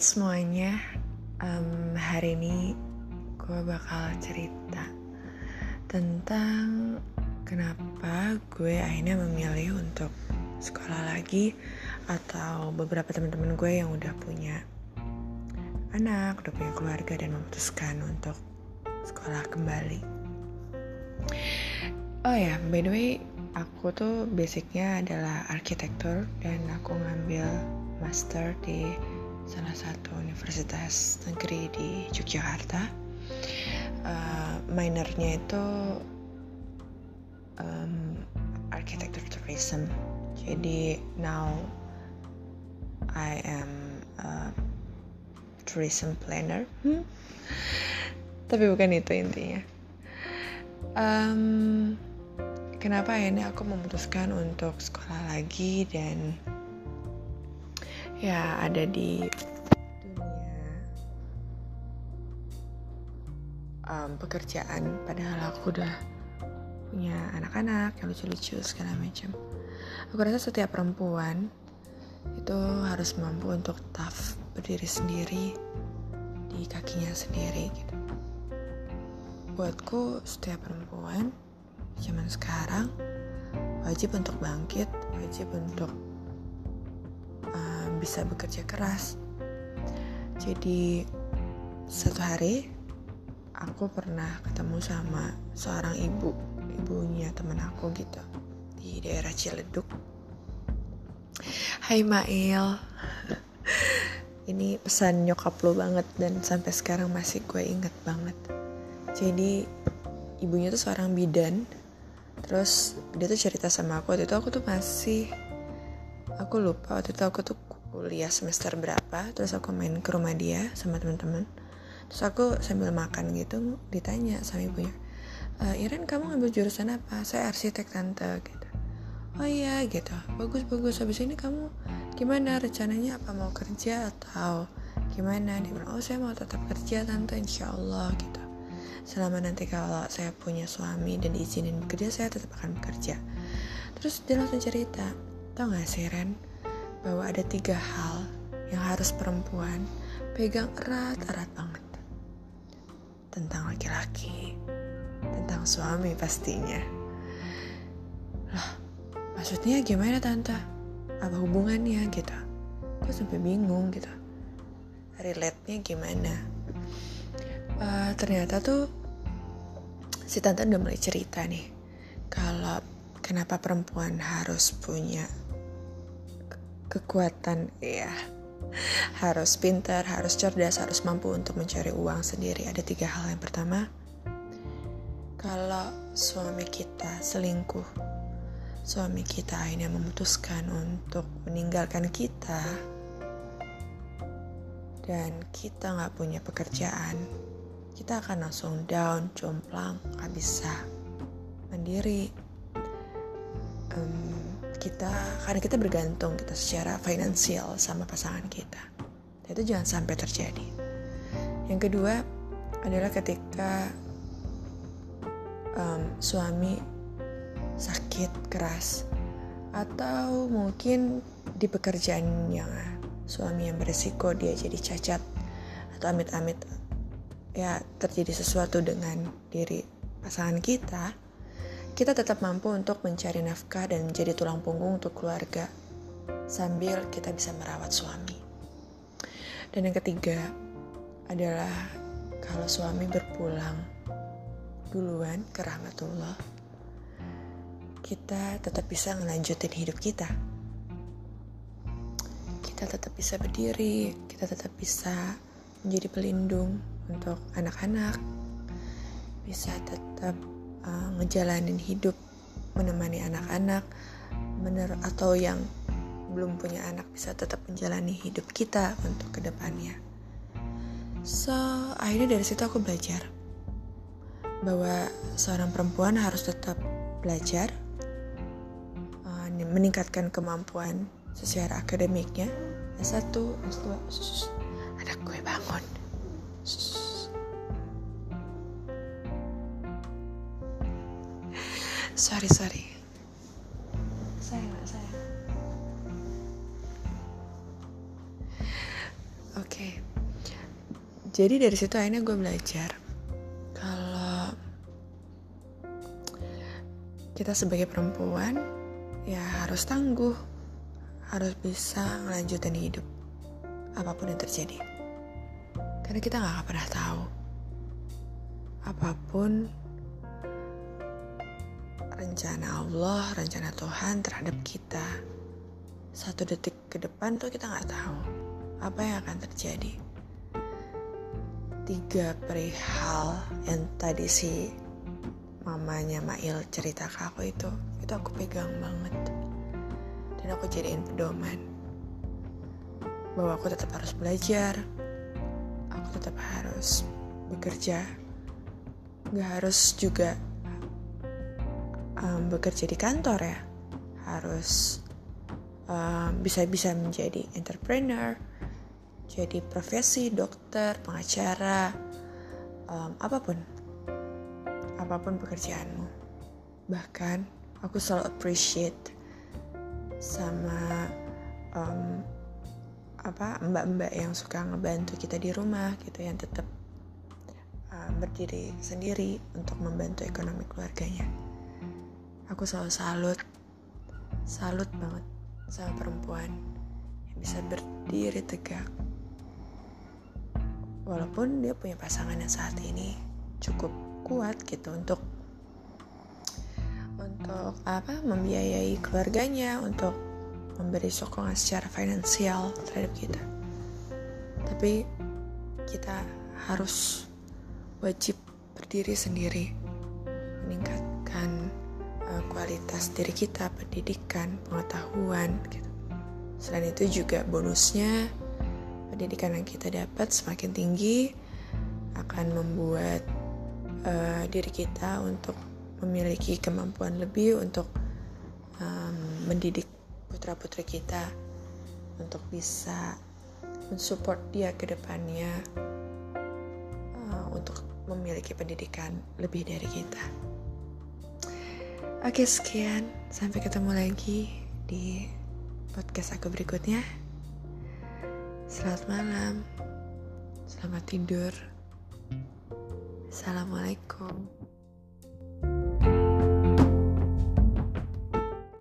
semuanya, um, hari ini gue bakal cerita tentang kenapa gue akhirnya memilih untuk sekolah lagi atau beberapa teman-teman gue yang udah punya anak, udah punya keluarga dan memutuskan untuk sekolah kembali. Oh ya, by the way, aku tuh basicnya adalah arsitektur dan aku ngambil master di salah satu universitas negeri di Yogyakarta. Uh, minornya itu um, architecture tourism. Jadi now I am a tourism planner. Hmm? Tapi bukan itu intinya. Um, kenapa akhirnya aku memutuskan untuk sekolah lagi dan ya ada di dunia um, pekerjaan. Padahal aku udah punya anak-anak yang lucu-lucu segala macam. Aku rasa setiap perempuan itu harus mampu untuk tough berdiri sendiri di kakinya sendiri gitu. Buatku setiap perempuan zaman sekarang wajib untuk bangkit wajib untuk bisa bekerja keras. Jadi satu hari aku pernah ketemu sama seorang ibu, ibunya temen aku gitu di daerah Ciledug. Hai Mail, ini pesan nyokap lo banget dan sampai sekarang masih gue inget banget. Jadi ibunya tuh seorang bidan, terus dia tuh cerita sama aku waktu itu aku tuh masih aku lupa waktu itu aku tuh kuliah semester berapa terus aku main ke rumah dia sama teman-teman. Terus aku sambil makan gitu ditanya sama ibunya e, Iren kamu ngambil jurusan apa? Saya arsitek tante gitu. Oh iya gitu. Bagus bagus. Habis ini kamu gimana? Rencananya apa? Mau kerja atau gimana? Dia bilang oh saya mau tetap kerja tante insya Allah gitu. Selama nanti kalau saya punya suami dan diizinin bekerja saya tetap akan bekerja. Terus dia langsung cerita tau gak sih Ren bahwa ada tiga hal yang harus perempuan pegang erat-erat banget tentang laki-laki, tentang suami pastinya. Lah, maksudnya gimana tante? Apa hubungannya gitu? Gue sampai bingung gitu. Relate-nya gimana? Uh, ternyata tuh si tante udah mulai cerita nih kalau kenapa perempuan harus punya kekuatan ya harus pintar, harus cerdas, harus mampu untuk mencari uang sendiri. Ada tiga hal. Yang pertama, kalau suami kita selingkuh, suami kita akhirnya memutuskan untuk meninggalkan kita, dan kita nggak punya pekerjaan, kita akan langsung down, jomplang, nggak bisa mandiri. Um, kita karena kita bergantung kita secara finansial sama pasangan kita. Itu jangan sampai terjadi. Yang kedua adalah ketika um, suami sakit keras atau mungkin di pekerjaan suami yang beresiko dia jadi cacat atau amit-amit ya terjadi sesuatu dengan diri pasangan kita kita tetap mampu untuk mencari nafkah dan menjadi tulang punggung untuk keluarga sambil kita bisa merawat suami. Dan yang ketiga adalah kalau suami berpulang duluan ke rahmatullah, kita tetap bisa melanjutin hidup kita. Kita tetap bisa berdiri, kita tetap bisa menjadi pelindung untuk anak-anak, bisa tetap uh, ngejalanin hidup menemani anak-anak bener atau yang belum punya anak bisa tetap menjalani hidup kita untuk ke depannya. So akhirnya dari situ aku belajar bahwa seorang perempuan harus tetap belajar uh, meningkatkan kemampuan secara akademiknya. S1, S2 anak gue bangun sorry sorry. Saya saya. Oke. Okay. jadi dari situ akhirnya gue belajar kalau kita sebagai perempuan ya harus tangguh harus bisa ngelanjutin hidup apa pun yang terjadi. Karena kita nggak pernah tahu apa pun rencana Allah rencana Tuhan terhadap kita. Satu detik ke depan tuh kita nggak tahu apa yang akan terjadi. Tiga perihal yang tadi si mamanya Mail cerita ke aku itu itu aku pegang banget. Dan aku jadiin pedoman bahwa aku tetap harus belajar aku tetap harus bekerja. Gak harus juga um, bekerja di kantor ya. Harus bisa-bisa um, menjadi entrepreneur jadi profesi dokter pengacara um, apa pun. Apa pun pekerjaanmu. Bahkan aku selalu appreciate sama um, apa mbak-mbak yang suka ngebantu kita di rumah gitu yang tetap uh, berdiri sendiri untuk membantu ekonomi keluarganya aku selalu salut. Salut banget sama perempuan yang bisa berdiri tegak. Walaupun dia punya pasangan yang saat ini cukup kuat gitu untuk untuk apa membiayai keluarganya untuk memberi sokongan secara finansial terhadap kita. Tapi kita harus wajib berdiri sendiri meningkatkan uh, kualitas diri kita, pendidikan, pengetahuan gitu. Selain itu juga bonusnya pendidikan yang kita dapat semakin tinggi akan membuat uh, diri kita untuk memiliki kemampuan lebih untuk um, mendidik putra-putri kita untuk bisa mensupport dia ke depannya uh, untuk memiliki pendidikan lebih dari kita. Oke sekian, sampai ketemu lagi di podcast aku berikutnya. Selamat malam, selamat tidur. Assalamualaikum.